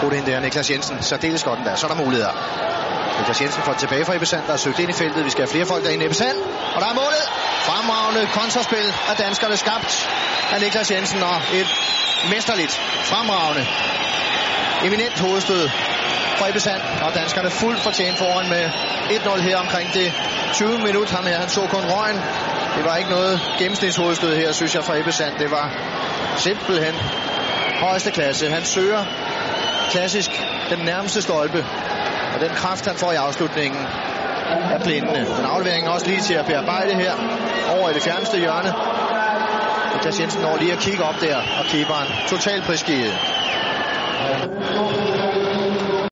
Godt ind der, Niklas Jensen. Særdeles godt der. Så er der muligheder. Niklas Jensen får tilbage fra Ebbesand, der er søgt ind i feltet. Vi skal have flere folk derinde. Ebbesand, og der er målet. Fremragende kontraspil af danskerne skabt af Niklas Jensen, og et mesterligt, fremragende, eminent hovedstød fra Ebbesand, og danskerne fuldt fortjent foran med 1-0 her omkring det 20 minut. Ham her, han så kun røgen. Det var ikke noget gennemsnitshovedstød her, synes jeg, fra Ebbesand. Det var simpelthen højeste klasse. Han søger klassisk den nærmeste stolpe, og den kraft, han får i afslutningen, er blændende. Men afleveringen er også lige til at bearbejde her over i det fjerneste hjørne. Niklas Jensen når lige at kigge op der, og keeperen totalt prisgivet.